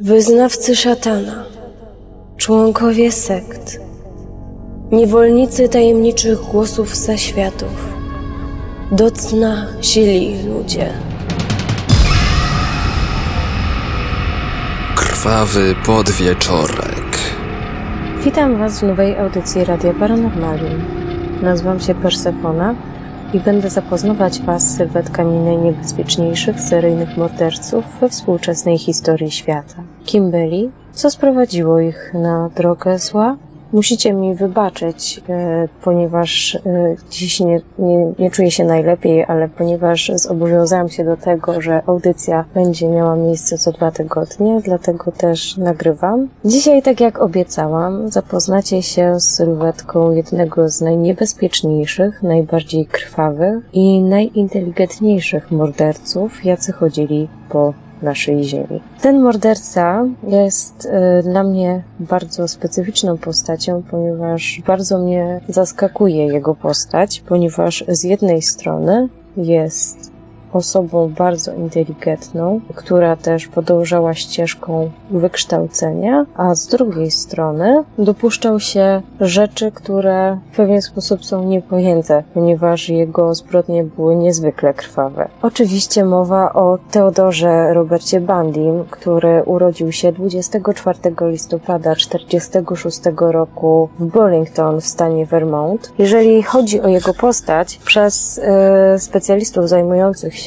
Wyznawcy szatana, członkowie sekt, niewolnicy tajemniczych głosów zaświatów, do cna sili ludzie. Krwawy podwieczorek. Witam Was w nowej audycji Radia Paranormalium. Nazywam się Persefona i będę zapoznawać Was z sylwetkami najniebezpieczniejszych seryjnych morderców we współczesnej historii świata. Kim byli? Co sprowadziło ich na drogę zła? Musicie mi wybaczyć, e, ponieważ e, dziś nie, nie, nie czuję się najlepiej, ale ponieważ zobowiązałam się do tego, że audycja będzie miała miejsce co dwa tygodnie, dlatego też nagrywam. Dzisiaj, tak jak obiecałam, zapoznacie się z sylwetką jednego z najniebezpieczniejszych, najbardziej krwawych i najinteligentniejszych morderców, jacy chodzili po naszej ziemi. Ten morderca jest y, dla mnie bardzo specyficzną postacią, ponieważ bardzo mnie zaskakuje jego postać, ponieważ z jednej strony jest osobą bardzo inteligentną, która też podążała ścieżką wykształcenia, a z drugiej strony dopuszczał się rzeczy, które w pewien sposób są niepojęte, ponieważ jego zbrodnie były niezwykle krwawe. Oczywiście mowa o Teodorze Robercie Bandim, który urodził się 24 listopada 1946 roku w Burlington w stanie Vermont. Jeżeli chodzi o jego postać, przez e, specjalistów zajmujących się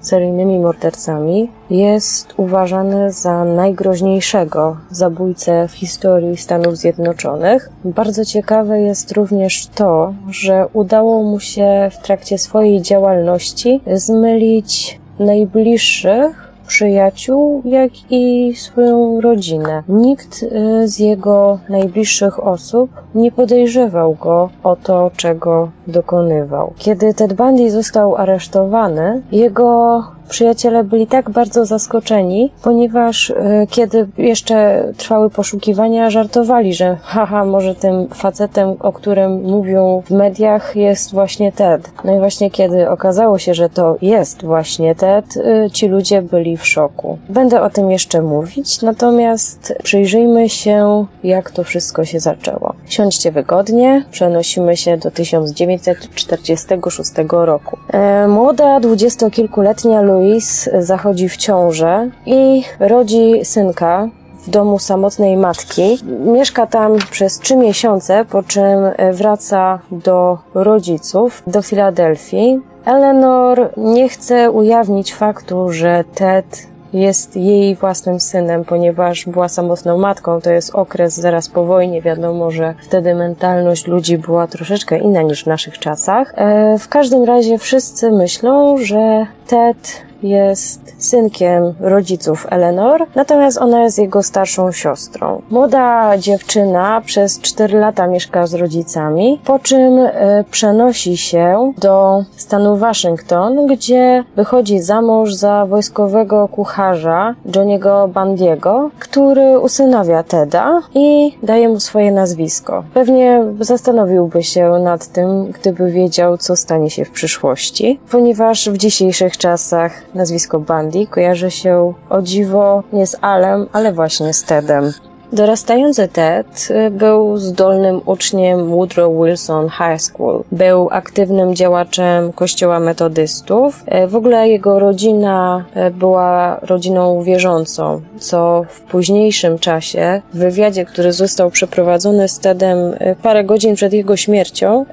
seryjnymi mordercami, jest uważany za najgroźniejszego zabójcę w historii Stanów Zjednoczonych. Bardzo ciekawe jest również to, że udało mu się w trakcie swojej działalności zmylić najbliższych przyjaciół, jak i swoją rodzinę. Nikt y, z jego najbliższych osób nie podejrzewał go o to, czego dokonywał. Kiedy Ted Bundy został aresztowany, jego Przyjaciele byli tak bardzo zaskoczeni, ponieważ e, kiedy jeszcze trwały poszukiwania, żartowali, że haha, może tym facetem, o którym mówią w mediach, jest właśnie Ted. No i właśnie kiedy okazało się, że to jest właśnie Ted, e, ci ludzie byli w szoku. Będę o tym jeszcze mówić, natomiast przyjrzyjmy się, jak to wszystko się zaczęło. Siądźcie wygodnie, przenosimy się do 1946 roku. E, młoda, dwudziestokilkuletnia Louise zachodzi w ciążę i rodzi synka, w domu samotnej matki. Mieszka tam przez trzy miesiące, po czym wraca do rodziców, do Filadelfii. Eleanor nie chce ujawnić faktu, że Ted jest jej własnym synem, ponieważ była samotną matką. To jest okres zaraz po wojnie. Wiadomo, że wtedy mentalność ludzi była troszeczkę inna niż w naszych czasach. E, w każdym razie wszyscy myślą, że Ted jest synkiem rodziców Eleanor, natomiast ona jest jego starszą siostrą. Młoda dziewczyna przez 4 lata mieszka z rodzicami, po czym y, przenosi się do stanu Waszyngton, gdzie wychodzi za mąż za wojskowego kucharza Johniego Bandiego, który usynawia Teda i daje mu swoje nazwisko. Pewnie zastanowiłby się nad tym, gdyby wiedział, co stanie się w przyszłości, ponieważ w dzisiejszych czasach nazwisko Bundy kojarzy się o dziwo nie z Alem, ale właśnie z Tedem. Dorastający Ted y, był zdolnym uczniem Woodrow Wilson High School. Był aktywnym działaczem kościoła metodystów. Y, w ogóle jego rodzina y, była rodziną wierzącą, co w późniejszym czasie, w wywiadzie, który został przeprowadzony z Tedem parę godzin przed jego śmiercią,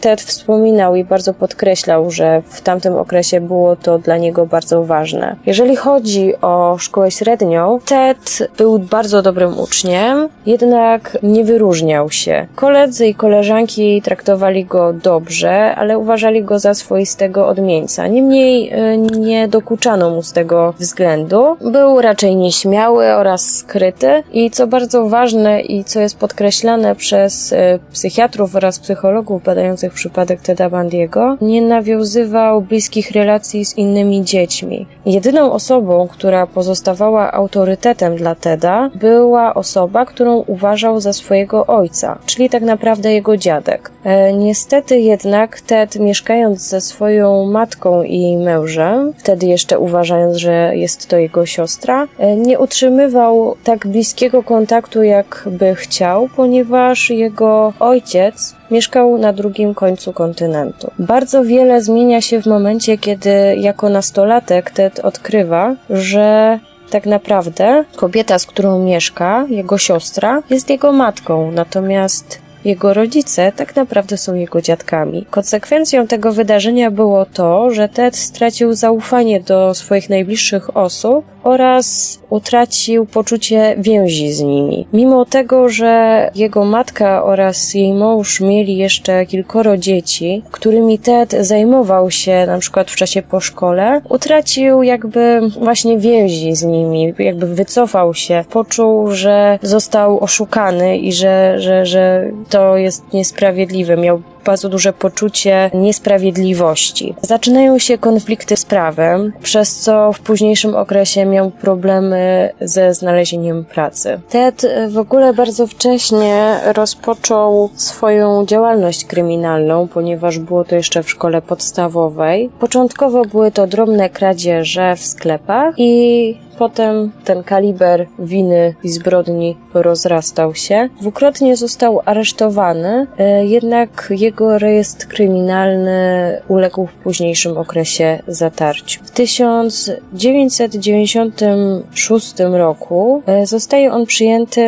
Ted wspominał i bardzo podkreślał, że w tamtym okresie było to dla niego bardzo ważne. Jeżeli chodzi o szkołę średnią, Ted był bardzo dobrym uczniem, jednak nie wyróżniał się. Koledzy i koleżanki traktowali go dobrze, ale uważali go za swoistego odmieńca. Niemniej e, nie dokuczano mu z tego względu. Był raczej nieśmiały oraz skryty i co bardzo ważne i co jest podkreślane przez e, psychiatrów oraz psychologów badających przypadek Teda Bandiego, nie nawiązywał bliskich relacji z innymi dziećmi. Jedyną osobą, która pozostawała autorytetem dla Teda, była osoba, którą uważał za swojego ojca, czyli tak naprawdę jego dziadek. E, niestety jednak Ted, mieszkając ze swoją matką i jej mężem, wtedy jeszcze uważając, że jest to jego siostra, e, nie utrzymywał tak bliskiego kontaktu, jak by chciał, ponieważ jego ojciec mieszkał na drugim końcu kontynentu. Bardzo wiele zmienia się w momencie, kiedy jako nastolatek Ted odkrywa, że tak naprawdę kobieta, z którą mieszka, jego siostra, jest jego matką, natomiast jego rodzice tak naprawdę są jego dziadkami. Konsekwencją tego wydarzenia było to, że Ted stracił zaufanie do swoich najbliższych osób oraz utracił poczucie więzi z nimi. Mimo tego, że jego matka oraz jej mąż mieli jeszcze kilkoro dzieci, którymi Ted zajmował się na przykład w czasie po szkole, utracił jakby właśnie więzi z nimi, jakby wycofał się, poczuł, że został oszukany i że, że, że to jest niesprawiedliwe. Miał bardzo duże poczucie niesprawiedliwości. Zaczynają się konflikty z prawem, przez co w późniejszym okresie miał problemy ze znalezieniem pracy. Ted w ogóle bardzo wcześnie rozpoczął swoją działalność kryminalną, ponieważ było to jeszcze w szkole podstawowej. Początkowo były to drobne kradzieże w sklepach i Potem ten kaliber winy i zbrodni rozrastał się. Dwukrotnie został aresztowany, e, jednak jego rejestr kryminalny uległ w późniejszym okresie zatarciu. W 1996 roku e, zostaje on przyjęty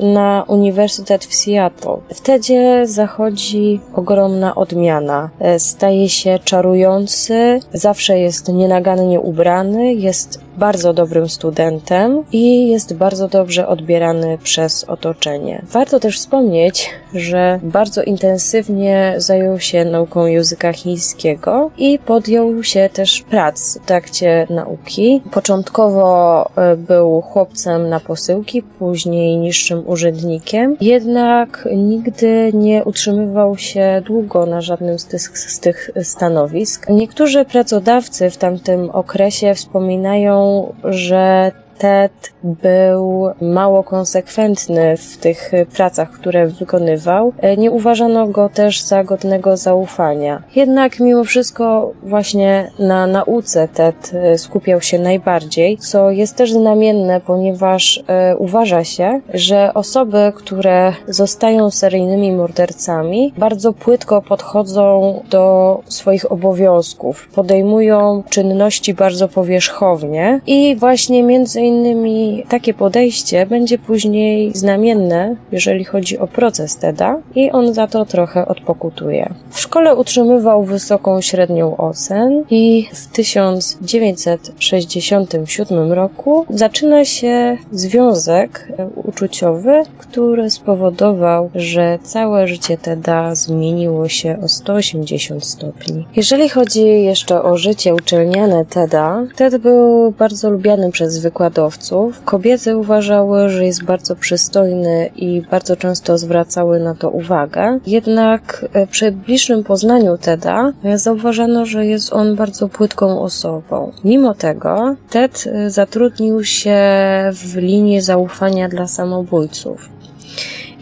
na Uniwersytet w Seattle. Wtedy zachodzi ogromna odmiana. E, staje się czarujący, zawsze jest nienagannie ubrany, jest bardzo dobrym studentem i jest bardzo dobrze odbierany przez otoczenie. Warto też wspomnieć, że bardzo intensywnie zajął się nauką języka chińskiego i podjął się też prac w trakcie nauki. Początkowo e, był chłopcem na posyłki, później niższym urzędnikiem, jednak nigdy nie utrzymywał się długo na żadnym z tych, z tych stanowisk. Niektórzy pracodawcy w tamtym okresie wspominają że Ted był mało konsekwentny w tych pracach, które wykonywał. Nie uważano go też za godnego zaufania. Jednak mimo wszystko właśnie na nauce Ted skupiał się najbardziej, co jest też znamienne, ponieważ e, uważa się, że osoby, które zostają seryjnymi mordercami, bardzo płytko podchodzą do swoich obowiązków, podejmują czynności bardzo powierzchownie i właśnie między innymi takie podejście będzie później znamienne, jeżeli chodzi o proces TEDa i on za to trochę odpokutuje. W szkole utrzymywał wysoką średnią ocen i w 1967 roku zaczyna się związek uczuciowy, który spowodował, że całe życie Teda zmieniło się o 180 stopni. Jeżeli chodzi jeszcze o życie uczelniane Teda, Ted był bardzo lubiany przez wykładowców Kobiety uważały, że jest bardzo przystojny i bardzo często zwracały na to uwagę. Jednak e, przy bliższym poznaniu Teda e, zauważano, że jest on bardzo płytką osobą. Mimo tego Ted e, zatrudnił się w linii zaufania dla samobójców.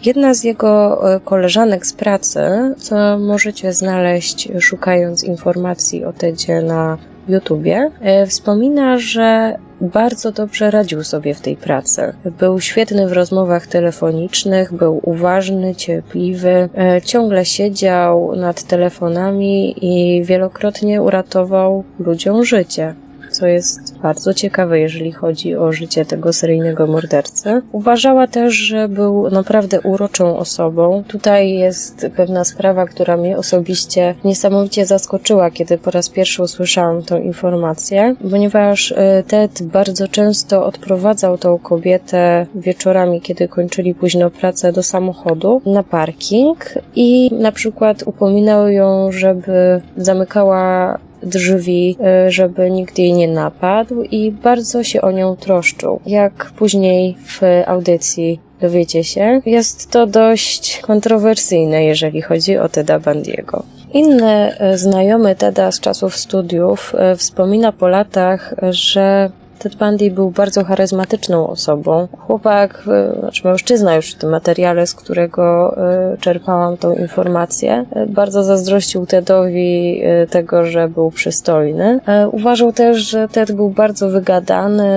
Jedna z jego koleżanek z pracy, co możecie znaleźć szukając informacji o Tedzie na YouTubie, wspomina, że bardzo dobrze radził sobie w tej pracy. Był świetny w rozmowach telefonicznych, był uważny, cierpliwy, e, ciągle siedział nad telefonami i wielokrotnie uratował ludziom życie co jest bardzo ciekawe, jeżeli chodzi o życie tego seryjnego mordercy. Uważała też, że był naprawdę uroczą osobą. Tutaj jest pewna sprawa, która mnie osobiście niesamowicie zaskoczyła, kiedy po raz pierwszy usłyszałam tą informację, ponieważ e, Ted bardzo często odprowadzał tą kobietę wieczorami, kiedy kończyli późno pracę do samochodu na parking i na przykład upominał ją, żeby zamykała drzwi, e, żeby nikt jej nie napadł i bardzo się o nią troszczył. Jak później w audycji dowiecie się, jest to dość kontrowersyjne, jeżeli chodzi o Teda Bandiego. Inny e, znajomy Teda z czasów studiów e, wspomina po latach, że Ted Bundy był bardzo charyzmatyczną osobą. Chłopak, e, znaczy mężczyzna już w tym materiale, z którego e, czerpałam tą informację, e, bardzo zazdrościł Tedowi tego, że był przystojny. Uważał też, że Ted był bardzo wygadany,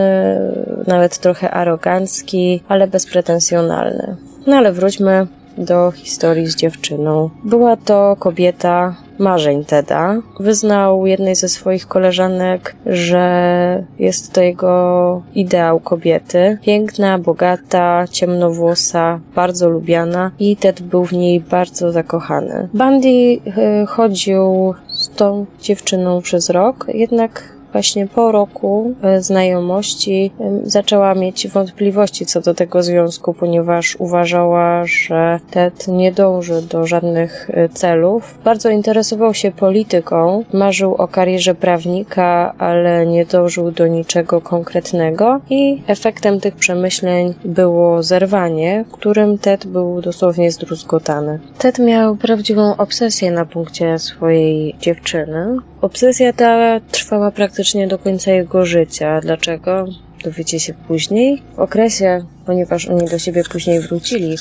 nawet trochę arogancki, ale bezpretensjonalny. No ale wróćmy do historii z dziewczyną. Była to kobieta marzeń Teda. Wyznał jednej ze swoich koleżanek, że jest to jego ideał kobiety. Piękna, bogata, ciemnowłosa, bardzo lubiana i Ted był w niej bardzo zakochany. Bundy e, chodził z tą dziewczyną przez rok, jednak właśnie po roku e, znajomości zaczęła mieć wątpliwości co do tego związku, ponieważ uważała, że Ted nie dąży do żadnych e, celów. Bardzo interesował się polityką, marzył o karierze prawnika, ale nie dążył do niczego konkretnego i efektem tych przemyśleń było zerwanie, którym Ted był dosłownie zdruzgotany. Ted miał prawdziwą obsesję na punkcie swojej dziewczyny. Obsesja ta trwała praktycznie do końca jego życia. Dlaczego? Dowiecie się później. W okresie ponieważ oni do siebie później wrócili,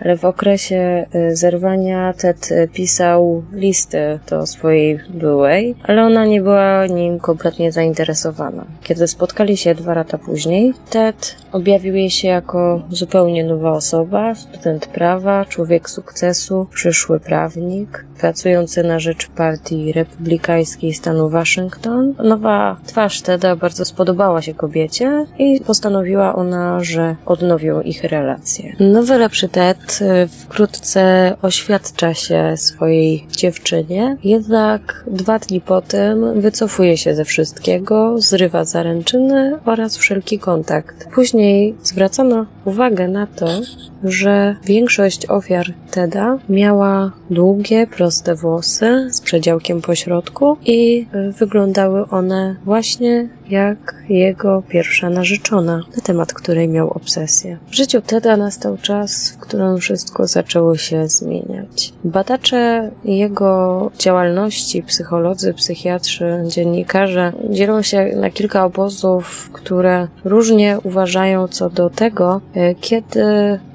ale w okresie y, zerwania Ted y, pisał listy do swojej byłej, ale ona nie była nim kompletnie zainteresowana. Kiedy spotkali się dwa lata później, Ted objawił jej się jako zupełnie nowa osoba, student prawa, człowiek sukcesu, przyszły prawnik, pracujący na rzecz partii republikańskiej stanu Waszyngton. Nowa twarz Teda bardzo spodobała się kobiecie i postanowiła ona, że od odnowią ich relacje. Nowy lepszy Ted y, wkrótce oświadcza się swojej dziewczynie, jednak dwa dni po tym wycofuje się ze wszystkiego, zrywa zaręczyny oraz wszelki kontakt. Później zwracano uwagę na to, że większość ofiar Teda miała długie, proste włosy z przedziałkiem po środku i wyglądały one właśnie jak jego pierwsza narzeczona, na temat której miał obsesję. W życiu Teda nastał czas, w którym wszystko zaczęło się zmieniać. Badacze jego działalności, psycholodzy, psychiatrzy, dziennikarze dzielą się na kilka obozów, które różnie uważają co do tego, e, kiedy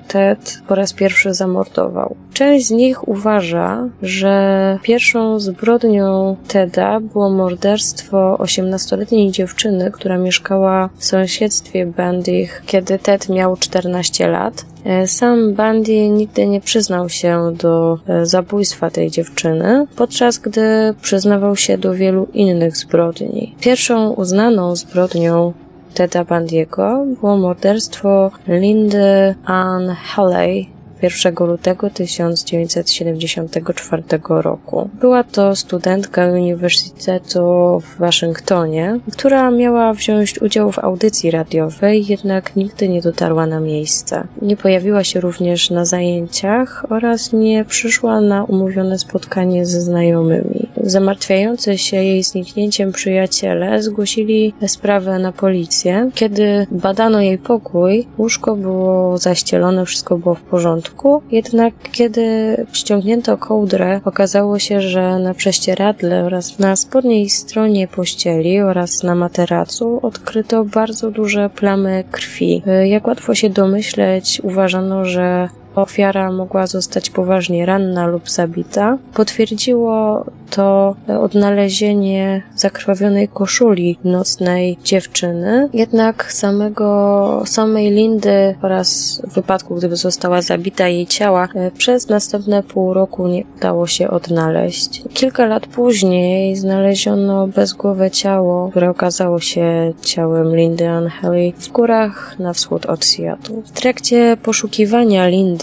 Ted po raz pierwszy zamordował. Część z nich uważa, że pierwszą zbrodnią Teda było morderstwo 18-letniej dziewczyny, która mieszkała w sąsiedztwie Bandych, kiedy Ted miał 14 lat. E, sam Bandy nigdy nie przyznał się do e, zabójstwa tej dziewczyny, podczas gdy przyznawał się do wielu innych zbrodni. Pierwszą uznaną zbrodnią Teda Bandiego było morderstwo Lindy Ann Haley, 1 lutego 1974 roku. Była to studentka Uniwersytetu w Waszyngtonie, która miała wziąć udział w audycji radiowej, jednak nigdy nie dotarła na miejsce. Nie pojawiła się również na zajęciach oraz nie przyszła na umówione spotkanie ze znajomymi. Zamartwiający się jej zniknięciem przyjaciele zgłosili sprawę na policję. Kiedy badano jej pokój, łóżko było zaścielone, wszystko było w porządku jednak kiedy ściągnięto kołdrę, okazało się, że na prześcieradle oraz na spodniej stronie pościeli oraz na materacu odkryto bardzo duże plamy krwi. Jak łatwo się domyśleć, uważano, że ofiara mogła zostać poważnie ranna lub zabita. Potwierdziło to odnalezienie zakrwawionej koszuli nocnej dziewczyny, jednak samego, samej Lindy oraz wypadku, gdyby została zabita jej ciała, e, przez następne pół roku nie udało się odnaleźć. Kilka lat później znaleziono bezgłowe ciało, które okazało się ciałem Lindy Anheli w górach na wschód od Seattle. W trakcie poszukiwania Lindy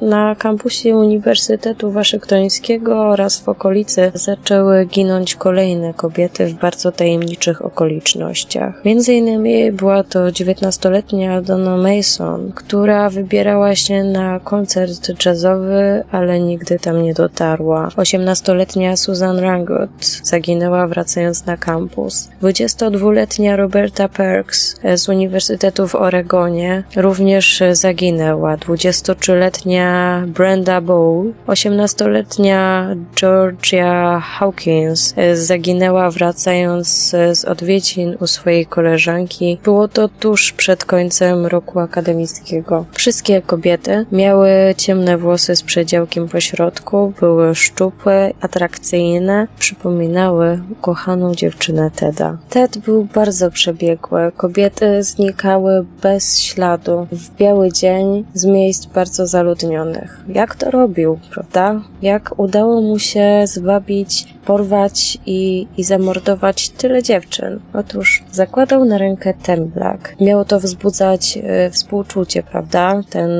na kampusie Uniwersytetu Waszyngtońskiego oraz w okolicy zaczęły ginąć kolejne kobiety w bardzo tajemniczych okolicznościach. Między innymi była to 19-letnia Donna Mason, która wybierała się na koncert jazzowy, ale nigdy tam nie dotarła. 18-letnia Susan Rangot zaginęła wracając na kampus. 22-letnia Roberta Perks z Uniwersytetu w Oregonie również zaginęła. 23 17-letnia Brenda Bowl, 18-letnia Georgia Hawkins zaginęła wracając z odwiedzin u swojej koleżanki. Było to tuż przed końcem roku akademickiego. Wszystkie kobiety miały ciemne włosy z przedziałkiem po środku, były szczupłe, atrakcyjne, przypominały ukochaną dziewczynę Teda. Ted był bardzo przebiegły. Kobiety znikały bez śladu w biały dzień z miejsc bardzo zaludnionych. Jak to robił, prawda? Jak udało mu się zwabić, porwać i, i zamordować tyle dziewczyn? Otóż zakładał na rękę temblak. Miało to wzbudzać y, współczucie, prawda? Ten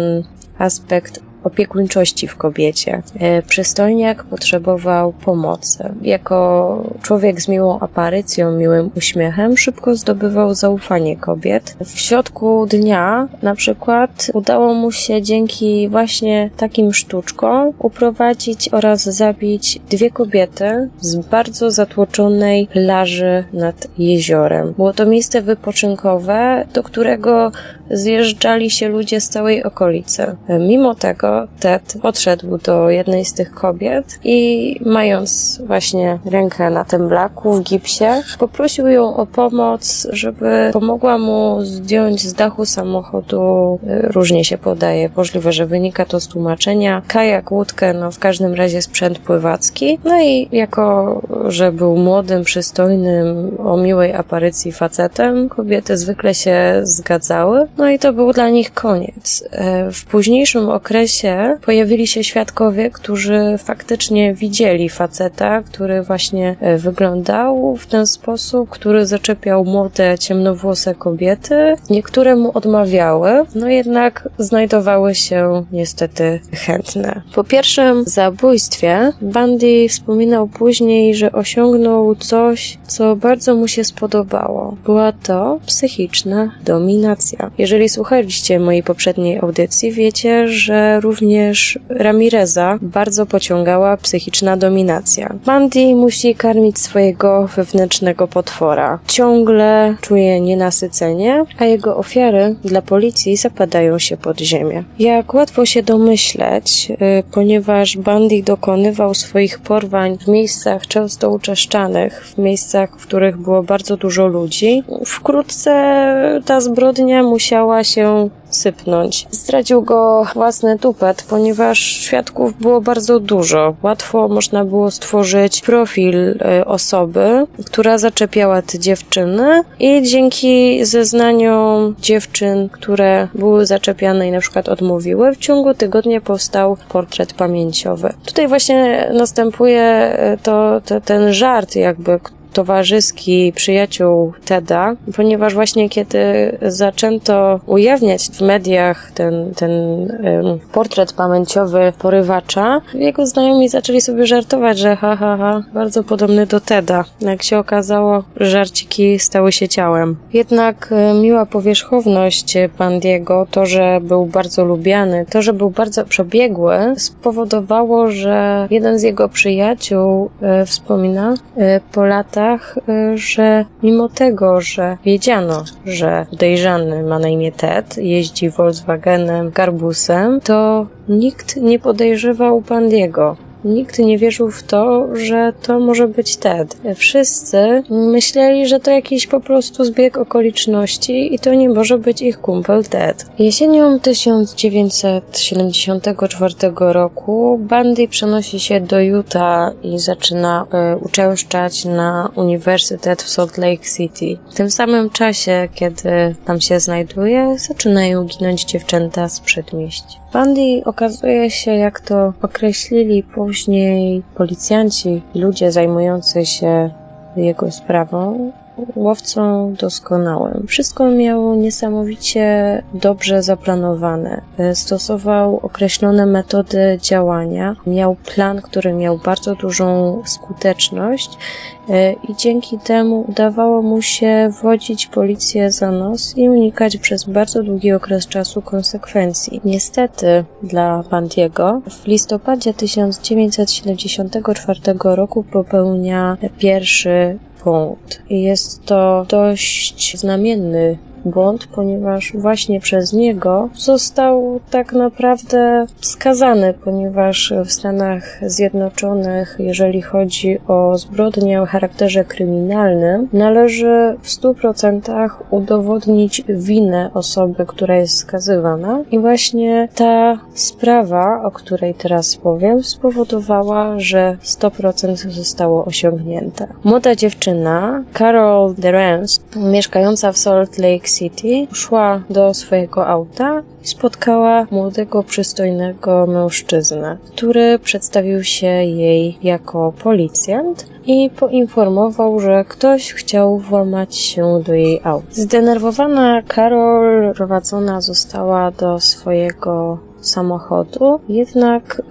aspekt opiekuńczości w kobiecie. E, przystojniak potrzebował pomocy. Jako człowiek z miłą aparycją, miłym uśmiechem, szybko zdobywał zaufanie kobiet. W środku dnia, na przykład, udało mu się dzięki właśnie takim sztuczkom uprowadzić oraz zabić dwie kobiety z bardzo zatłoczonej plaży nad jeziorem. Było to miejsce wypoczynkowe, do którego zjeżdżali się ludzie z całej okolicy. Mimo tego Ted podszedł do jednej z tych kobiet i mając właśnie rękę na tym blaku w gipsie, poprosił ją o pomoc, żeby pomogła mu zdjąć z dachu samochodu. Różnie się podaje. Możliwe, że wynika to z tłumaczenia. Kajak, łódkę, no w każdym razie sprzęt pływacki. No i jako, że był młodym, przystojnym, o miłej aparycji facetem, kobiety zwykle się zgadzały. No i to był dla nich koniec. E, w późniejszym okresie pojawili się świadkowie, którzy faktycznie widzieli faceta, który właśnie e, wyglądał w ten sposób, który zaczepiał młode, ciemnowłose kobiety. Niektóre mu odmawiały, no jednak znajdowały się niestety chętne. Po pierwszym zabójstwie Bundy wspominał później, że osiągnął coś, co bardzo mu się spodobało. Była to psychiczna dominacja. Jeżeli słuchaliście mojej poprzedniej audycji, wiecie, że również Ramireza bardzo pociągała psychiczna dominacja. Mandy musi karmić swojego wewnętrznego potwora. Ciągle czuje nienasycenie, a jego ofiary dla policji zapadają się pod ziemię. Jak łatwo się domyśleć, yy, ponieważ Bundy dokonywał swoich porwań w miejscach często uczeszczanych, w miejscach, w których było bardzo dużo ludzi, wkrótce ta zbrodnia musiała się sypnąć. Zdradził go własny tupet, ponieważ świadków było bardzo dużo. Łatwo można było stworzyć profil y, osoby, która zaczepiała te dziewczyny i dzięki zeznaniom dziewczyn, które były zaczepiane i na przykład odmówiły, w ciągu tygodnia powstał portret pamięciowy. Tutaj właśnie następuje y, to, to ten żart jakby, towarzyski przyjaciół Teda, ponieważ właśnie kiedy zaczęto ujawniać w mediach ten, ten um, portret pamięciowy porywacza, jego znajomi zaczęli sobie żartować, że ha, ha, ha, bardzo podobny do Teda. Jak się okazało, żarciki stały się ciałem. Jednak e, miła powierzchowność Bandiego, to, że był bardzo lubiany, to, że był bardzo przebiegły, spowodowało, że jeden z jego przyjaciół e, wspomina e, po latach, Y, że mimo tego, że wiedziano, że podejrzany ma na imię Ted, jeździ Volkswagenem, Garbusem, to nikt nie podejrzewał Bandiego. Nikt nie wierzył w to, że to może być Ted. Wszyscy myśleli, że to jakiś po prostu zbieg okoliczności i to nie może być ich kumpel Ted. Jesienią 1974 roku Bundy przenosi się do Utah i zaczyna y, uczęszczać na Uniwersytet w Salt Lake City. W tym samym czasie, kiedy tam się znajduje, zaczynają ginąć dziewczęta z przedmieści. Bundy okazuje się, jak to określili później policjanci, ludzie zajmujący się jego sprawą, łowcą doskonałym. Wszystko miało niesamowicie dobrze zaplanowane. Stosował określone metody działania, miał plan, który miał bardzo dużą skuteczność e, i dzięki temu udawało mu się wodzić policję za nos i unikać przez bardzo długi okres czasu konsekwencji. Niestety dla Bandiego w listopadzie 1974 roku popełnia pierwszy punkt. Jest to dość znamienny błąd, ponieważ właśnie przez niego został tak naprawdę skazany, ponieważ w Stanach Zjednoczonych, jeżeli chodzi o zbrodnię o charakterze kryminalnym, należy w 100% udowodnić winę osoby, która jest skazywana. I właśnie ta sprawa, o której teraz powiem, spowodowała, że 100% zostało osiągnięte. Młoda dziewczyna, Carol Derens, mieszkająca w Salt Lake City, do swojego auta i spotkała młodego, przystojnego mężczyznę, który przedstawił się jej jako policjant i poinformował, że ktoś chciał włamać się do jej auta. Zdenerwowana Carol prowadzona została do swojego samochodu, jednak y,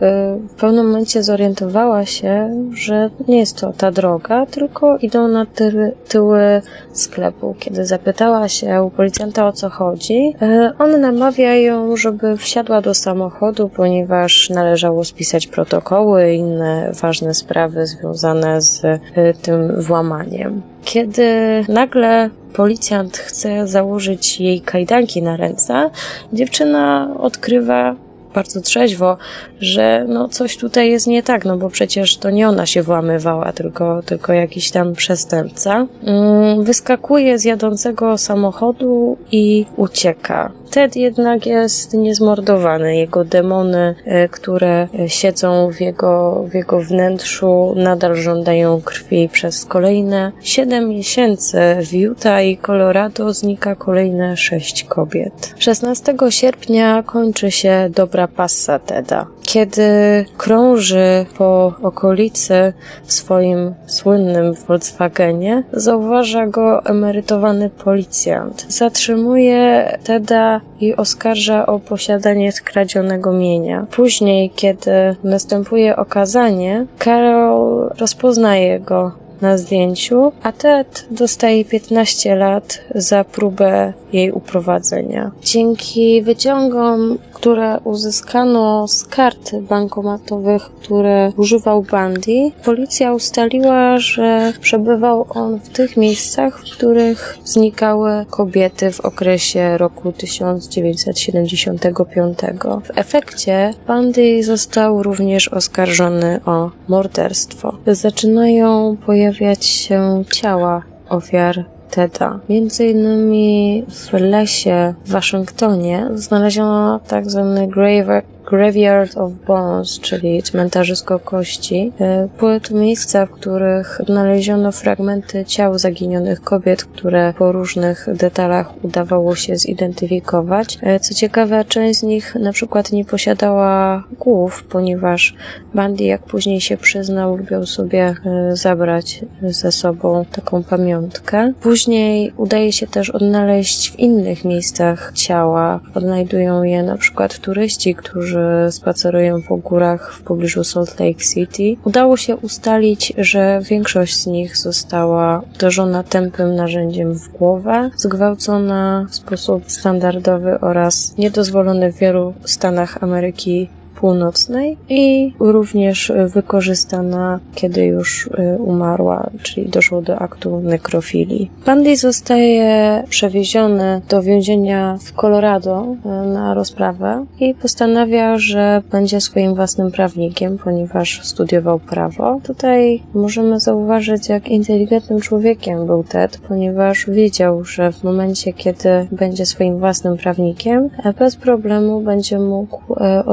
w pewnym momencie zorientowała się, że nie jest to ta droga, tylko idą na ty tyły sklepu. Kiedy zapytała się u policjanta o co chodzi, y, on namawia ją, żeby wsiadła do samochodu, ponieważ należało spisać protokoły i inne ważne sprawy związane z y, tym włamaniem. Kiedy nagle policjant chce założyć jej kajdanki na ręce, dziewczyna odkrywa bardzo trzeźwo, że no coś tutaj jest nie tak, no bo przecież to nie ona się włamywała, tylko, tylko jakiś tam przestępca. Mm, wyskakuje z jadącego samochodu i ucieka. Ted jednak jest niezmordowany. Jego demony, e, które siedzą w jego, w jego wnętrzu, nadal żądają krwi. Przez kolejne 7 miesięcy w Utah i Colorado znika kolejne 6 kobiet. 16 sierpnia kończy się dobra passa Teda kiedy krąży po okolicy w swoim słynnym Volkswagenie, zauważa go emerytowany policjant. Zatrzymuje Teda i oskarża o posiadanie skradzionego mienia. Później, kiedy następuje okazanie, Carol rozpoznaje go na zdjęciu, a Ted dostaje 15 lat za próbę jej uprowadzenia. Dzięki wyciągom, które uzyskano z kart bankomatowych, które używał Bundy, policja ustaliła, że przebywał on w tych miejscach, w których znikały kobiety w okresie roku 1975. W efekcie Bundy został również oskarżony o morderstwo. Zaczynają pojawiać się ciała ofiar Teda. Między innymi w lesie w Waszyngtonie znaleziono tak zwany grave Graveyard of Bones, czyli cmentarzysko kości. E, były to miejsca, w których odnaleziono fragmenty ciał zaginionych kobiet, które po różnych detalach udawało się zidentyfikować. E, co ciekawe, część z nich na przykład nie posiadała głów, ponieważ Bandy, jak później się przyznał, lubiał sobie e, zabrać ze sobą taką pamiątkę. Później udaje się też odnaleźć w innych miejscach ciała. Odnajdują je na przykład turyści, którzy którzy spacerują po górach w pobliżu Salt Lake City, udało się ustalić, że większość z nich została uderzona tępym narzędziem w głowę, zgwałcona w sposób standardowy oraz niedozwolony w wielu stanach Ameryki północnej i również wykorzystana, kiedy już y, umarła, czyli doszło do aktu nekrofilii. Bundy zostaje przewieziony do więzienia w Colorado y, na rozprawę i postanawia, że będzie swoim własnym prawnikiem, ponieważ studiował prawo. Tutaj możemy zauważyć, jak inteligentnym człowiekiem był Ted, ponieważ wiedział, że w momencie, kiedy będzie swoim własnym prawnikiem, bez problemu będzie mógł y,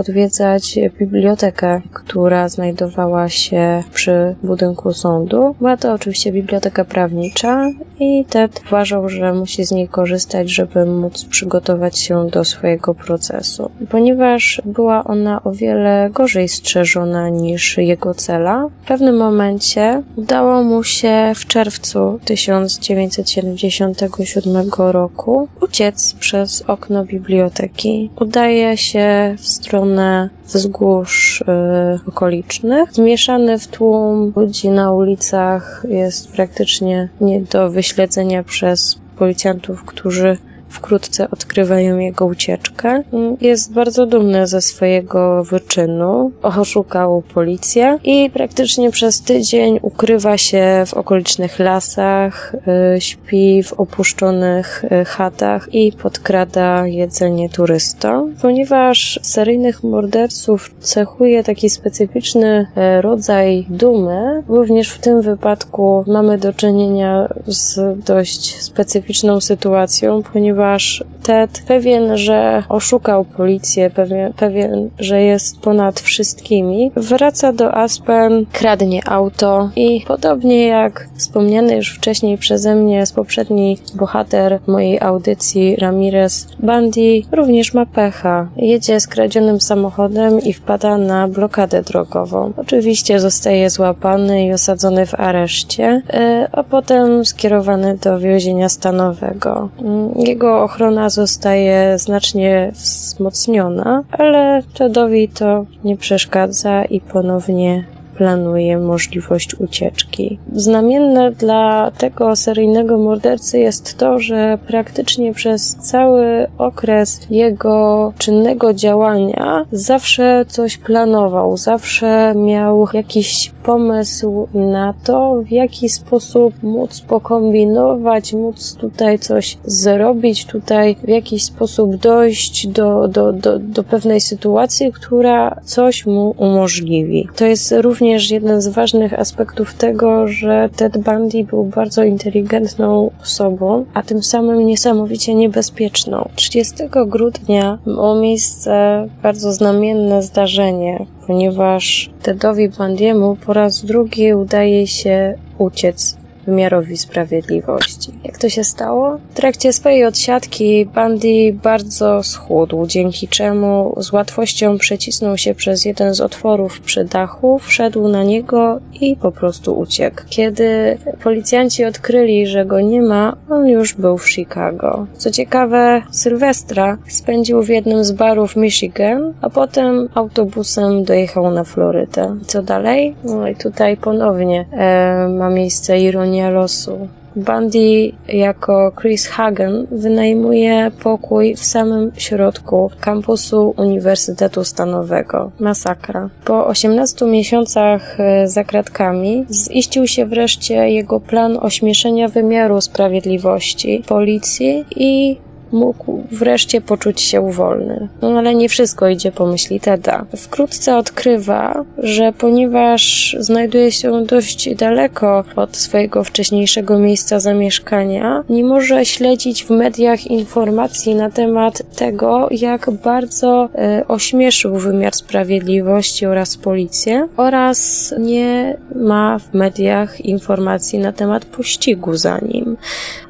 odwiedzać bibliotekę, która znajdowała się przy budynku sądu. Była to oczywiście biblioteka prawnicza i Ted uważał, że musi z niej korzystać, żeby móc przygotować się do swojego procesu. Ponieważ była ona o wiele gorzej strzeżona niż jego cela, w pewnym momencie udało mu się w czerwcu 1977 roku uciec przez okno biblioteki. Udaje się w stronę wzgórz y, okolicznych. Zmieszany w tłum ludzi na ulicach jest praktycznie nie do wyśledzenia przez policjantów, którzy wkrótce odkrywają jego ucieczkę. Jest bardzo dumny ze swojego wyczynu. Oszukał policję i praktycznie przez tydzień ukrywa się w okolicznych lasach, y, śpi w opuszczonych y, chatach i podkrada jedzenie turystom. Ponieważ seryjnych morderców cechuje taki specyficzny e, rodzaj dumy, również w tym wypadku mamy do czynienia z dość specyficzną sytuacją, ponieważ ponieważ Ted pewien, że oszukał policję, pewien, pewien, że jest ponad wszystkimi, wraca do Aspen, kradnie auto i podobnie jak wspomniany już wcześniej przeze mnie z poprzedniej bohater mojej audycji Ramirez Bundy również ma pecha. Jedzie skradzionym samochodem i wpada na blokadę drogową. Oczywiście zostaje złapany i osadzony w areszcie, e, a potem skierowany do więzienia stanowego. Mm, jego ochrona zostaje znacznie wzmocniona, ale Tedowi to nie przeszkadza i ponownie planuje możliwość ucieczki. Znamienne dla tego seryjnego mordercy jest to, że praktycznie przez cały okres jego czynnego działania zawsze coś planował, zawsze miał jakiś pomysł na to, w jaki sposób móc pokombinować, móc tutaj coś zrobić, tutaj w jakiś sposób dojść do, do, do, do pewnej sytuacji, która coś mu umożliwi. To jest również jeden z ważnych aspektów tego, że Ted Bundy był bardzo inteligentną osobą, a tym samym niesamowicie niebezpieczną. 30 grudnia miało miejsce bardzo znamienne zdarzenie, ponieważ Tedowi Bandiemu po raz drugi udaje się uciec wymiarowi sprawiedliwości. Jak to się stało? W trakcie swojej odsiadki Bandy bardzo schudł, dzięki czemu z łatwością przecisnął się przez jeden z otworów przy dachu, wszedł na niego i po prostu uciekł. Kiedy policjanci odkryli, że go nie ma, on już był w Chicago. Co ciekawe, Sylwestra spędził w jednym z barów Michigan, a potem autobusem dojechał na Florydę. Co dalej? No i tutaj ponownie e, ma miejsce ironia ironia losu. Bundy jako Chris Hagen wynajmuje pokój w samym środku kampusu Uniwersytetu Stanowego. Masakra. Po 18 miesiącach e, za kratkami ziścił się wreszcie jego plan ośmieszenia wymiaru sprawiedliwości, policji i mógł wreszcie poczuć się wolny. No ale nie wszystko idzie po myśli Teda. Wkrótce odkrywa, że ponieważ znajduje się dość daleko od swojego wcześniejszego miejsca zamieszkania, nie może śledzić w mediach informacji na temat tego, jak bardzo e, ośmieszył wymiar sprawiedliwości oraz policję oraz nie ma w mediach informacji na temat pościgu za nim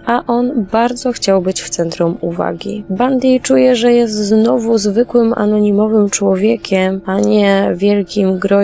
a on bardzo chciał być w centrum uwagi. Bundy czuje, że jest znowu zwykłym anonimowym człowiekiem, a nie wielkim, groźnym,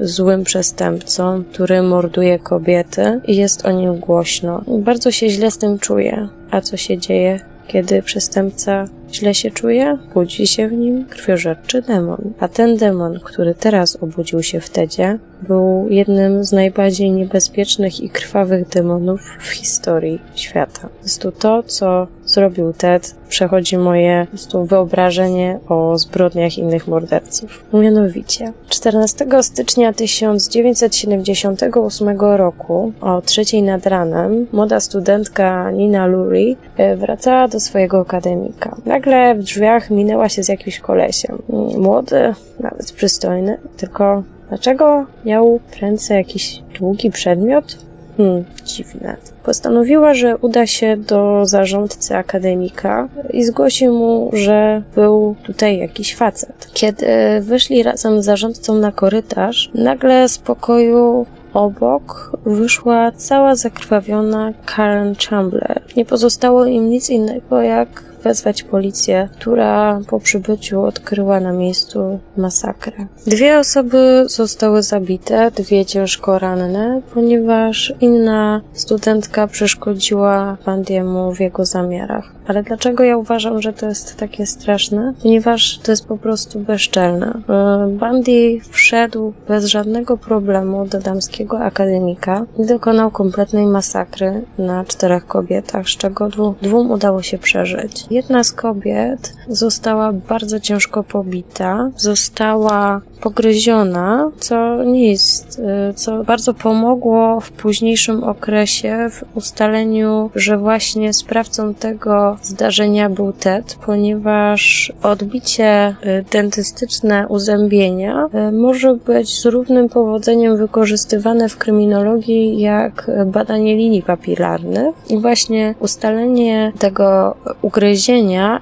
złym przestępcą, który morduje kobiety i jest o nim głośno. Bardzo się źle z tym czuje. A co się dzieje, kiedy przestępca źle się czuje? Budzi się w nim krwiożerczy demon. A ten demon, który teraz obudził się w Tedzie, był jednym z najbardziej niebezpiecznych i krwawych demonów w historii świata. Jest to to, co zrobił Ted, przechodzi moje wyobrażenie o zbrodniach innych morderców. Mianowicie, 14 stycznia 1978 roku o trzeciej nad ranem młoda studentka Nina Lurie e, wracała do swojego akademika. Nagle w drzwiach minęła się z jakimś kolesiem. Młody, nawet przystojny, tylko Dlaczego miał w ręce jakiś długi przedmiot? Hmm, dziwne. Postanowiła, że uda się do zarządcy akademika i zgłosi mu, że był tutaj jakiś facet. Kiedy wyszli razem z zarządcą na korytarz, nagle z pokoju obok wyszła cała zakrwawiona Karen Chambler. Nie pozostało im nic innego, jak wezwać policję, która po przybyciu odkryła na miejscu masakrę. Dwie osoby zostały zabite, dwie ciężko ranne, ponieważ inna studentka przeszkodziła Bandiemu w jego zamiarach. Ale dlaczego ja uważam, że to jest takie straszne? Ponieważ to jest po prostu bezczelne. E, Bandy wszedł bez żadnego problemu do damskiego akademika i dokonał kompletnej masakry na czterech kobietach, z czego dwóm, dwóm udało się przeżyć. Jedna z kobiet została bardzo ciężko pobita, została pogryziona, co nie jest, y, co bardzo pomogło w późniejszym okresie w ustaleniu, że właśnie sprawcą tego zdarzenia był Ted, ponieważ odbicie y, dentystyczne uzębienia y, może być z równym powodzeniem wykorzystywane w kryminologii jak badanie linii papilarnych. I właśnie ustalenie tego ugryzienia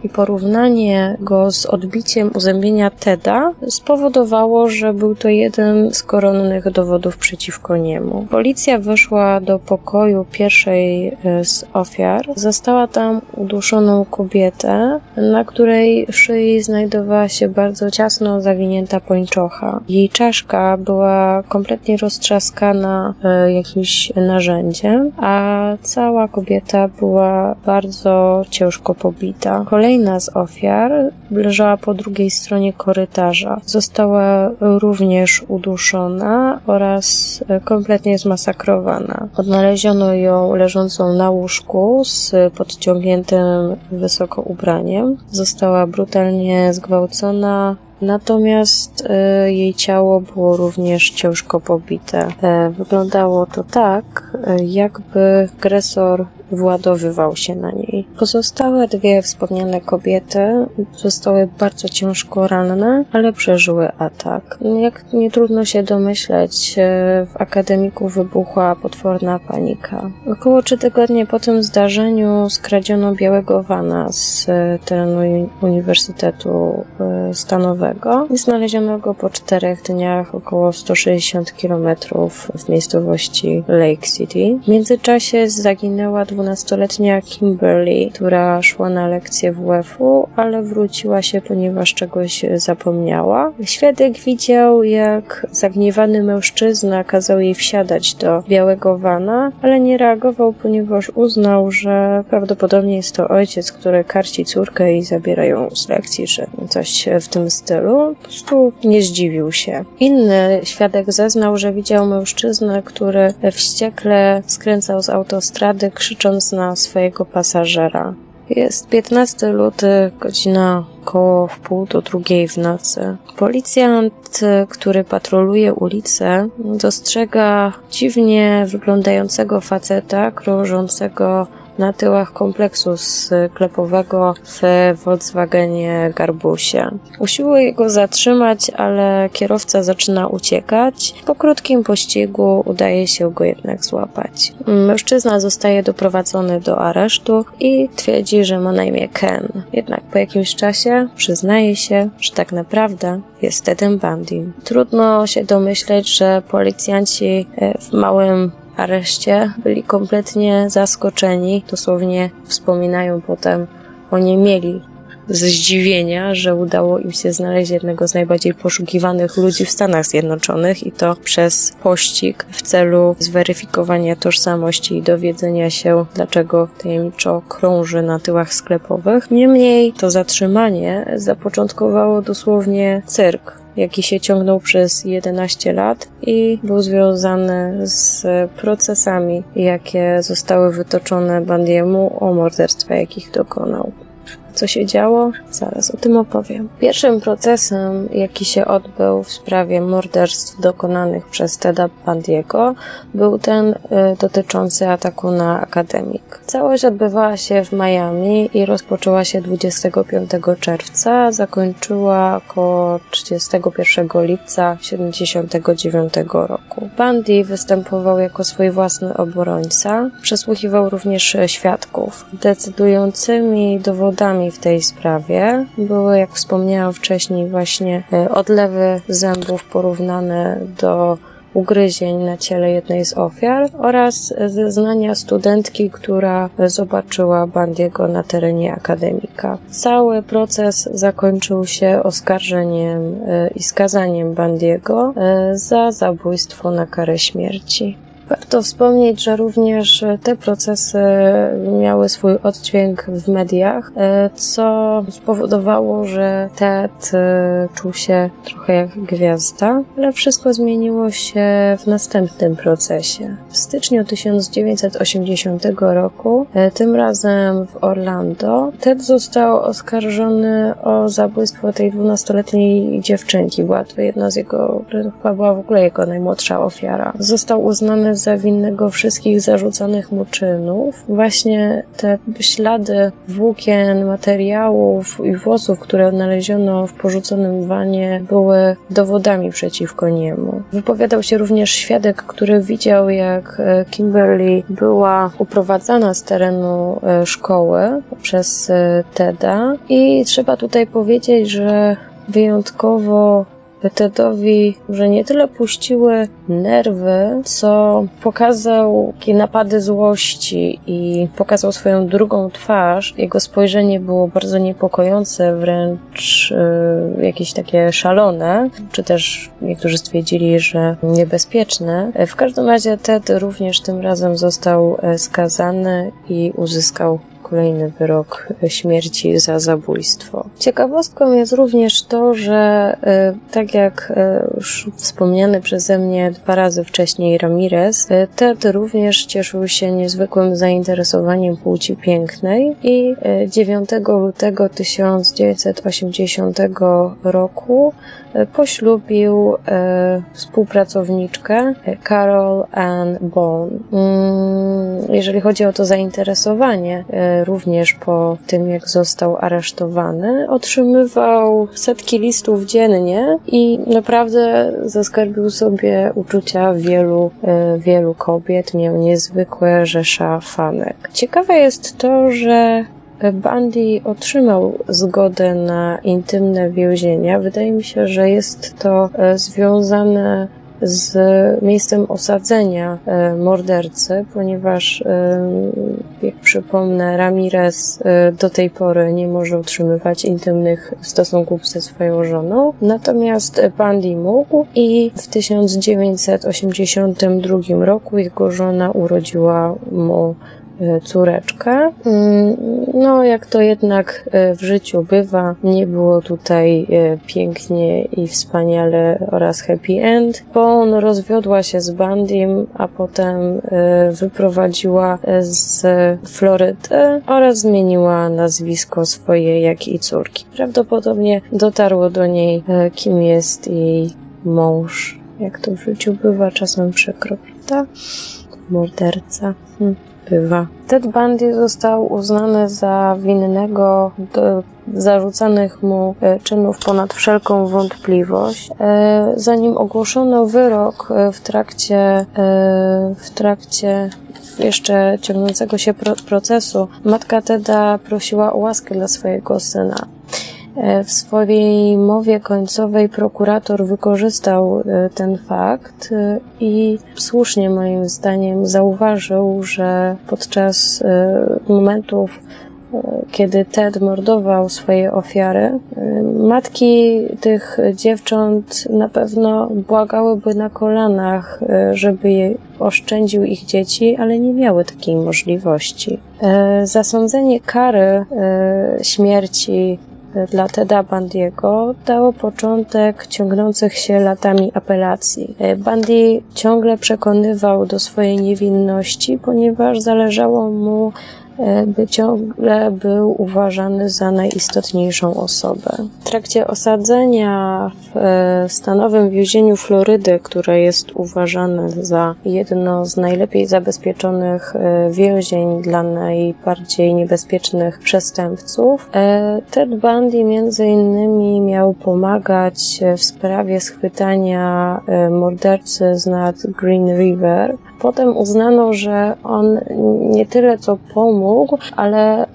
i porównanie go z odbiciem uzębienia Teda spowodowało że był to jeden z koronnych dowodów przeciwko niemu. Policja weszła do pokoju pierwszej e, z ofiar. Zastała tam uduszoną kobietę, na której szyi znajdowała się bardzo ciasno zawinięta pończocha. Jej czaszka była kompletnie roztrzaskana e, jakimś narzędziem, a cała kobieta była bardzo ciężko pobita. Kolejna z ofiar leżała po drugiej stronie korytarza. Została również uduszona oraz kompletnie zmasakrowana. Odnaleziono ją leżącą na łóżku z podciągniętym wysoko ubraniem. Została brutalnie zgwałcona, Natomiast e, jej ciało było również ciężko pobite. E, wyglądało to tak, e, jakby agresor władowywał się na niej. Pozostałe dwie wspomniane kobiety zostały bardzo ciężko ranne, ale przeżyły atak. Jak nie trudno się domyśleć, w akademiku wybuchła potworna panika. Około trzy tygodnie po tym zdarzeniu skradziono białego wana z terenu Uniwersytetu Stanowego i znaleziono go po czterech dniach około 160 km w miejscowości Lake City. W międzyczasie zaginęła 12-letnia Kimberly, która szła na lekcję WF-u, ale wróciła się, ponieważ czegoś zapomniała. Świadek widział, jak zagniewany mężczyzna kazał jej wsiadać do białego wana, ale nie reagował, ponieważ uznał, że prawdopodobnie jest to ojciec, który karci córkę i zabiera ją z lekcji, czy coś w tym stylu. Po prostu nie zdziwił się. Inny świadek zeznał, że widział mężczyznę, który wściekle skręcał z autostrady, krzycząc na swojego pasażera. Jest 15 luty, godzina około w pół do drugiej w nocy. Policjant, który patroluje ulicę, dostrzega dziwnie wyglądającego faceta krążącego na tyłach kompleksu sklepowego w Volkswagenie Garbusie. Usiłuje go zatrzymać, ale kierowca zaczyna uciekać. Po krótkim pościgu udaje się go jednak złapać. Mężczyzna zostaje doprowadzony do aresztu i twierdzi, że ma na imię Ken. Jednak po jakimś czasie przyznaje się, że tak naprawdę jest Tedem Bundy. Trudno się domyśleć, że policjanci e, w małym areszcie byli kompletnie zaskoczeni. Dosłownie wspominają potem, oni mieli ze zdziwienia, że udało im się znaleźć jednego z najbardziej poszukiwanych ludzi w Stanach Zjednoczonych i to przez pościg w celu zweryfikowania tożsamości i dowiedzenia się, dlaczego tajemniczo krąży na tyłach sklepowych. Niemniej to zatrzymanie zapoczątkowało dosłownie cyrk jaki się ciągnął przez 11 lat i był związany z procesami, jakie zostały wytoczone Bandiemu o morderstwa, jakich dokonał. Co się działo? Zaraz o tym opowiem. Pierwszym procesem, jaki się odbył w sprawie morderstw dokonanych przez Teda Bandiego, był ten y, dotyczący ataku na akademik. Całość odbywała się w Miami i rozpoczęła się 25 czerwca, zakończyła około 31 lipca 79 roku. Bundy występował jako swój własny obrońca, przesłuchiwał również świadków. Decydującymi dowodami w tej sprawie były, jak wspomniałam wcześniej, właśnie e, odlewy zębów porównane do ugryzień na ciele jednej z ofiar oraz zeznania studentki, która zobaczyła Bandiego na terenie akademika. Cały proces zakończył się oskarżeniem e, i skazaniem Bandiego e, za zabójstwo na karę śmierci. Warto wspomnieć, że również te procesy miały swój oddźwięk w mediach, e, co spowodowało, że Ted e, czuł się trochę jak gwiazda, ale wszystko zmieniło się w następnym procesie. W styczniu 1980 roku, e, tym razem w Orlando, Ted został oskarżony o zabójstwo tej 12-letniej dziewczynki. Była to jedna z jego, chyba była w ogóle jego najmłodsza ofiara. Został uznany za winnego wszystkich zarzuconych mu czynów. Właśnie te ślady włókien, materiałów i włosów, które odnaleziono w porzuconym wanie, były dowodami przeciwko niemu. Wypowiadał się również świadek, który widział, jak e, Kimberly była uprowadzana z terenu e, szkoły przez e, Teda. I trzeba tutaj powiedzieć, że wyjątkowo Tedowi, że nie tyle puściły nerwy, co pokazał takie napady złości i pokazał swoją drugą twarz. Jego spojrzenie było bardzo niepokojące, wręcz y, jakieś takie szalone, czy też niektórzy stwierdzili, że niebezpieczne. W każdym razie Ted również tym razem został e, skazany i uzyskał kolejny wyrok śmierci za zabójstwo. Ciekawostką jest również to, że e, tak jak e, już wspomniany przeze mnie dwa razy wcześniej Ramirez, e, Ted również cieszył się niezwykłym zainteresowaniem płci pięknej i 9 lutego 1980 roku poślubił współpracowniczkę Carol Ann Bone. Mm, jeżeli chodzi o to zainteresowanie, również po tym, jak został aresztowany, otrzymywał setki listów dziennie i naprawdę zaskarbił sobie uczucia wielu, e, wielu kobiet, miał niezwykłe rzesza fanek. Ciekawe jest to, że Bundy otrzymał zgodę na intymne więzienia. Wydaje mi się, że jest to e, związane z miejscem osadzenia e, mordercy, ponieważ, e, jak przypomnę, Ramirez e, do tej pory nie może utrzymywać intymnych stosunków ze swoją żoną, natomiast Bundy mógł i w 1982 roku jego żona urodziła mu córeczkę. Mm, no, jak to jednak e, w życiu bywa, nie było tutaj e, pięknie i wspaniale oraz happy end, bo on rozwiodła się z Bandim, a potem wyprowadziła z Florydy oraz zmieniła nazwisko swoje, jak i córki. Prawdopodobnie dotarło do niej, kim jest jej mąż. Jak to w życiu bywa, czasem przykro, prawda? Morderca. Hm bywa. Ted Bundy został uznany za winnego do zarzucanych mu e, czynów ponad wszelką wątpliwość. E, zanim ogłoszono wyrok e, w trakcie, w trakcie jeszcze ciągnącego się procesu, matka Teda prosiła o łaskę dla swojego syna. E, w swojej mowie końcowej prokurator wykorzystał e, ten fakt e, i słusznie moim zdaniem zauważył, że podczas momentów, kiedy Ted mordował swoje ofiary, matki tych dziewcząt na pewno błagałyby na kolanach, żeby oszczędził ich dzieci, ale nie miały takiej możliwości. Zasądzenie kary śmierci dla Teda Bandiego dało początek ciągnących się latami apelacji. E, Bandi ciągle przekonywał do swojej niewinności, ponieważ zależało mu by ciągle był uważany za najistotniejszą osobę. W trakcie osadzenia w e, stanowym więzieniu Florydy, które jest uważane za jedno z najlepiej zabezpieczonych e, więzień dla najbardziej niebezpiecznych przestępców, Ted Bundy między innymi miał pomagać w sprawie schwytania mordercy z nad Green River. Potem uznano, że on nie tyle co pomógł, ale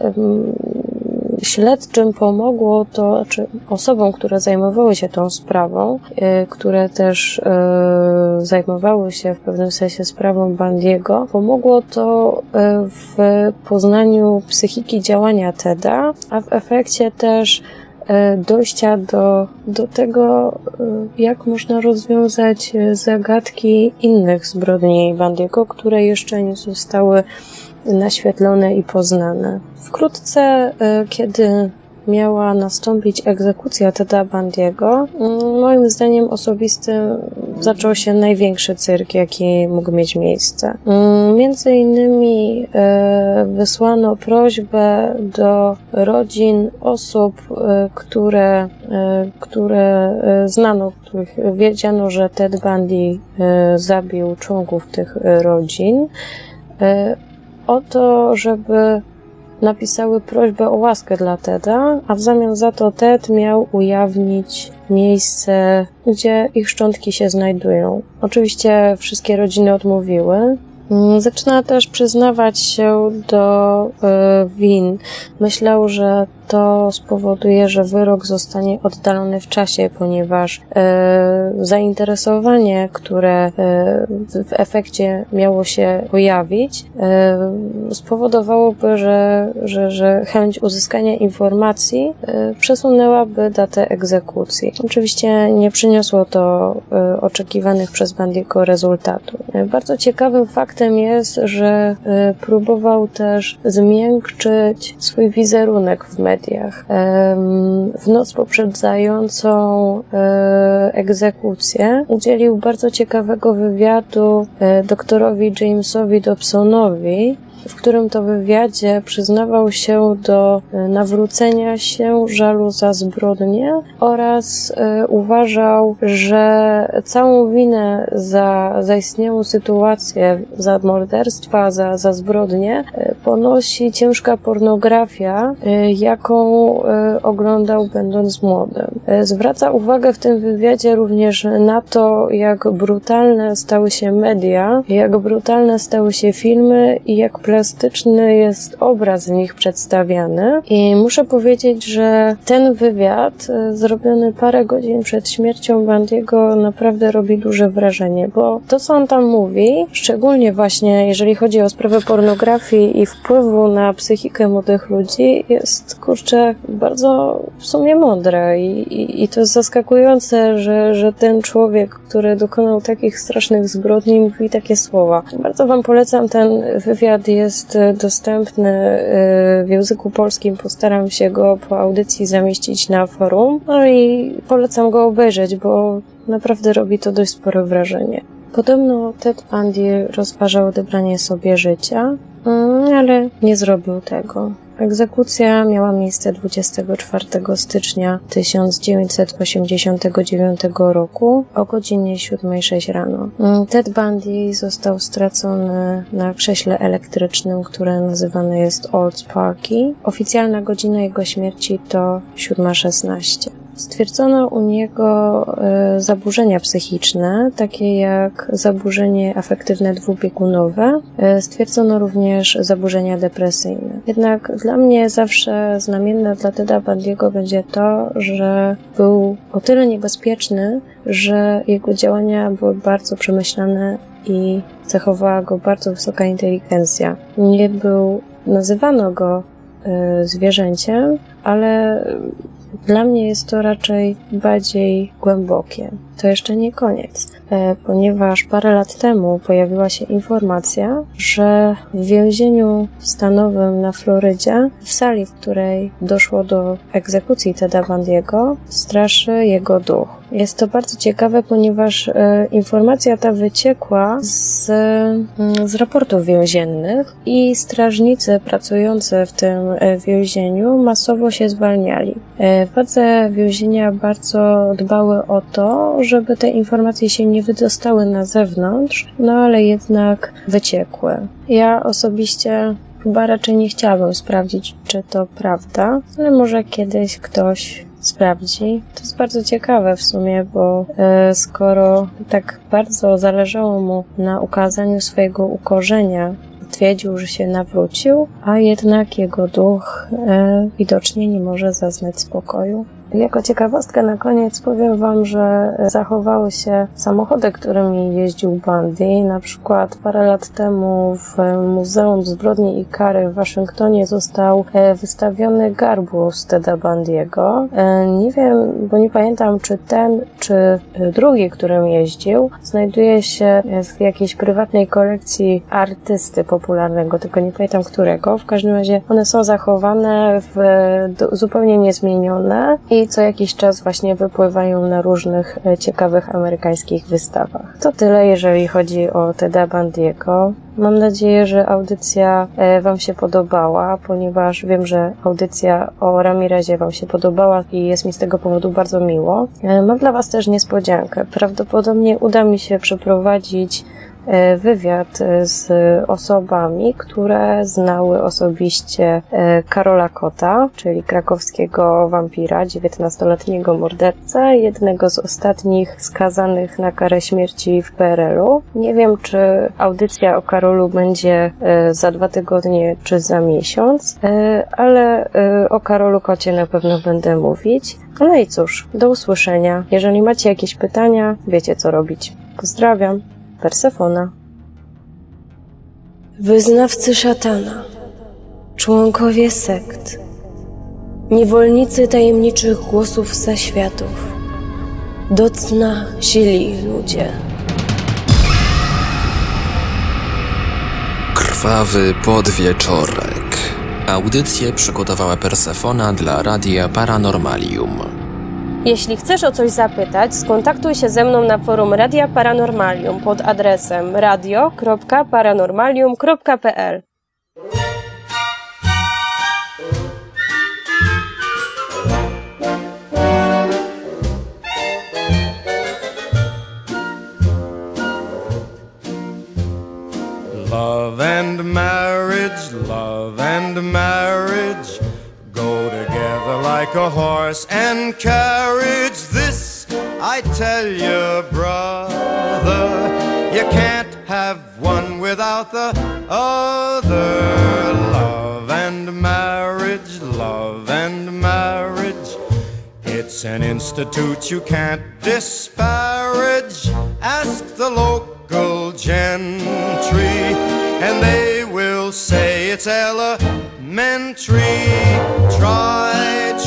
śledczym pomogło to, czy osobom, które zajmowały się tą sprawą, y, które też y, zajmowały się w pewnym sensie sprawą Bandiego, pomogło to y, w poznaniu psychiki działania Teda, a w efekcie też e, dojścia do, do tego, e, jak można rozwiązać zagadki innych zbrodni Bandiego, które jeszcze nie zostały naświetlone i poznane. Wkrótce, kiedy miała nastąpić egzekucja Teda Bandiego, mm, moim zdaniem osobistym zaczął się największy cyrk, jaki mógł mieć miejsce. Mm, między innymi e, wysłano prośbę do rodzin osób, e, które, e, które znano, których wiedziano, że Ted Bundy zabił członków tych rodzin, o to, żeby napisały prośbę o łaskę dla Teda, a w zamian za to Ted miał ujawnić miejsce, gdzie ich szczątki się znajdują. Oczywiście wszystkie rodziny odmówiły, zaczyna też przyznawać się do y, win. Myślał, że to spowoduje, że wyrok zostanie oddalony w czasie, ponieważ y, zainteresowanie, które y, w efekcie miało się pojawić, spowodowałoby, że, że, że chęć uzyskania informacji przesunęłaby datę egzekucji. Oczywiście nie przyniosło to oczekiwanych przez Bandiego rezultatu. Bardzo ciekawym faktem faktem jest, że e, próbował też zmiękczyć swój wizerunek w mediach. W noc poprzedzającą e, egzekucję udzielił bardzo ciekawego wywiadu e, doktorowi Jamesowi Dobsonowi, w którym to wywiadzie przyznawał się do e, nawrócenia się, żalu za zbrodnie oraz e, uważał, że całą winę za zaistniałą sytuację, za morderstwa, za, za zbrodnie e, ponosi ciężka pornografia, jaką oglądał będąc młodym. Zwraca uwagę w tym wywiadzie również na to, jak brutalne stały się media, jak brutalne stały się filmy i jak plastyczny jest obraz w nich przedstawiany. I muszę powiedzieć, że ten wywiad, e, zrobiony parę godzin przed śmiercią Bandiego, naprawdę robi duże wrażenie, bo to, co on tam mówi, szczególnie właśnie jeżeli chodzi o sprawę pornografii i wpływu na psychikę młodych ludzi, jest kurczę bardzo w sumie mądre i, i, i to jest zaskakujące, że, że ten człowiek, który dokonał takich strasznych zbrodni, mówi takie słowa. Bardzo Wam polecam ten wywiad, jest dostępny y, w języku polskim. Postaram się go po audycji zamieścić na forum. No i polecam go obejrzeć, bo naprawdę robi to dość spore wrażenie. Podobno Ted Bundy rozważał odebranie sobie życia, mm, ale nie zrobił tego. Egzekucja miała miejsce 24 stycznia 1989 roku o godzinie 7.06 rano. Ted Bundy został stracony na krześle elektrycznym, które nazywane jest Old Sparky. Oficjalna godzina jego śmierci to 7.16. Stwierdzono u niego e, zaburzenia psychiczne, takie jak zaburzenie afektywne dwubiegunowe. E, stwierdzono również zaburzenia depresyjne. Jednak dla mnie zawsze znamienne dla Teda Bandiego będzie to, że był o tyle niebezpieczny, że jego działania były bardzo przemyślane i cechowała go bardzo wysoka inteligencja. Nie był, nazywano go e, zwierzęciem, ale dla mnie jest to raczej bardziej głębokie. To jeszcze nie koniec, ponieważ parę lat temu pojawiła się informacja, że w więzieniu stanowym na Florydzie, w sali, w której doszło do egzekucji Teda Bandiego, straszy jego duch. Jest to bardzo ciekawe, ponieważ e, informacja ta wyciekła z, mm, z raportów więziennych i strażnicy pracujący w tym e, więzieniu masowo się zwalniali. E, władze więzienia bardzo dbały o to, żeby te informacje się nie wydostały na zewnątrz, no ale jednak wyciekły. Ja osobiście chyba raczej nie chciałabym sprawdzić, czy to prawda, ale może kiedyś ktoś sprawdzi. To jest bardzo ciekawe w sumie, bo e, skoro tak bardzo zależało mu na ukazaniu swojego ukorzenia, twierdził, że się nawrócił, a jednak jego duch e, widocznie nie może zaznać spokoju. Jako ciekawostkę na koniec powiem Wam, że zachowały się samochody, którymi jeździł Bundy. Na przykład parę lat temu w Muzeum Zbrodni i Kary w Waszyngtonie został e, wystawiony garbus Teda Bundy'ego. E, nie wiem, bo nie pamiętam, czy ten, czy drugi, którym jeździł, znajduje się w jakiejś prywatnej kolekcji artysty popularnego, tylko nie pamiętam którego. W każdym razie one są zachowane w, zupełnie niezmienione i co jakiś czas właśnie wypływają na różnych e, ciekawych amerykańskich wystawach. To tyle, jeżeli chodzi o Teda Bandiego. Mam nadzieję, że audycja e, Wam się podobała, ponieważ wiem, że audycja o Ramirezie Wam się podobała i jest mi z tego powodu bardzo miło. E, mam dla Was też niespodziankę. Prawdopodobnie uda mi się przeprowadzić wywiad e, z osobami, które znały osobiście e, Karola Kota, czyli krakowskiego wampira, 19-letniego mordercę, jednego z ostatnich skazanych na karę śmierci w PRL-u. Nie wiem, czy audycja o Karolu będzie za dwa tygodnie, czy za miesiąc, ale o Karolu Kocie na pewno będę mówić. No i cóż, do usłyszenia. Jeżeli macie jakieś pytania, wiecie co robić. Pozdrawiam. Persefona. Wyznawcy szatana, członkowie sekt, niewolnicy tajemniczych głosów zaświatów, do cna sili ludzie. Krwawy podwieczorek. Audycję przygotowała Persefona dla Radia Paranormalium. Jeśli chcesz o coś zapytać, skontaktuj się ze mną na forum Radia Paranormalium pod adresem radio.paranormalium.pl. Love and marriage, love and marriage like a horse and carriage. This I tell you, brother, you can't have one without the other. Love and marriage, love and marriage. It's an institute you can't disparage. Ask the local gentry, and they will say it's elementary. Try,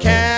cat.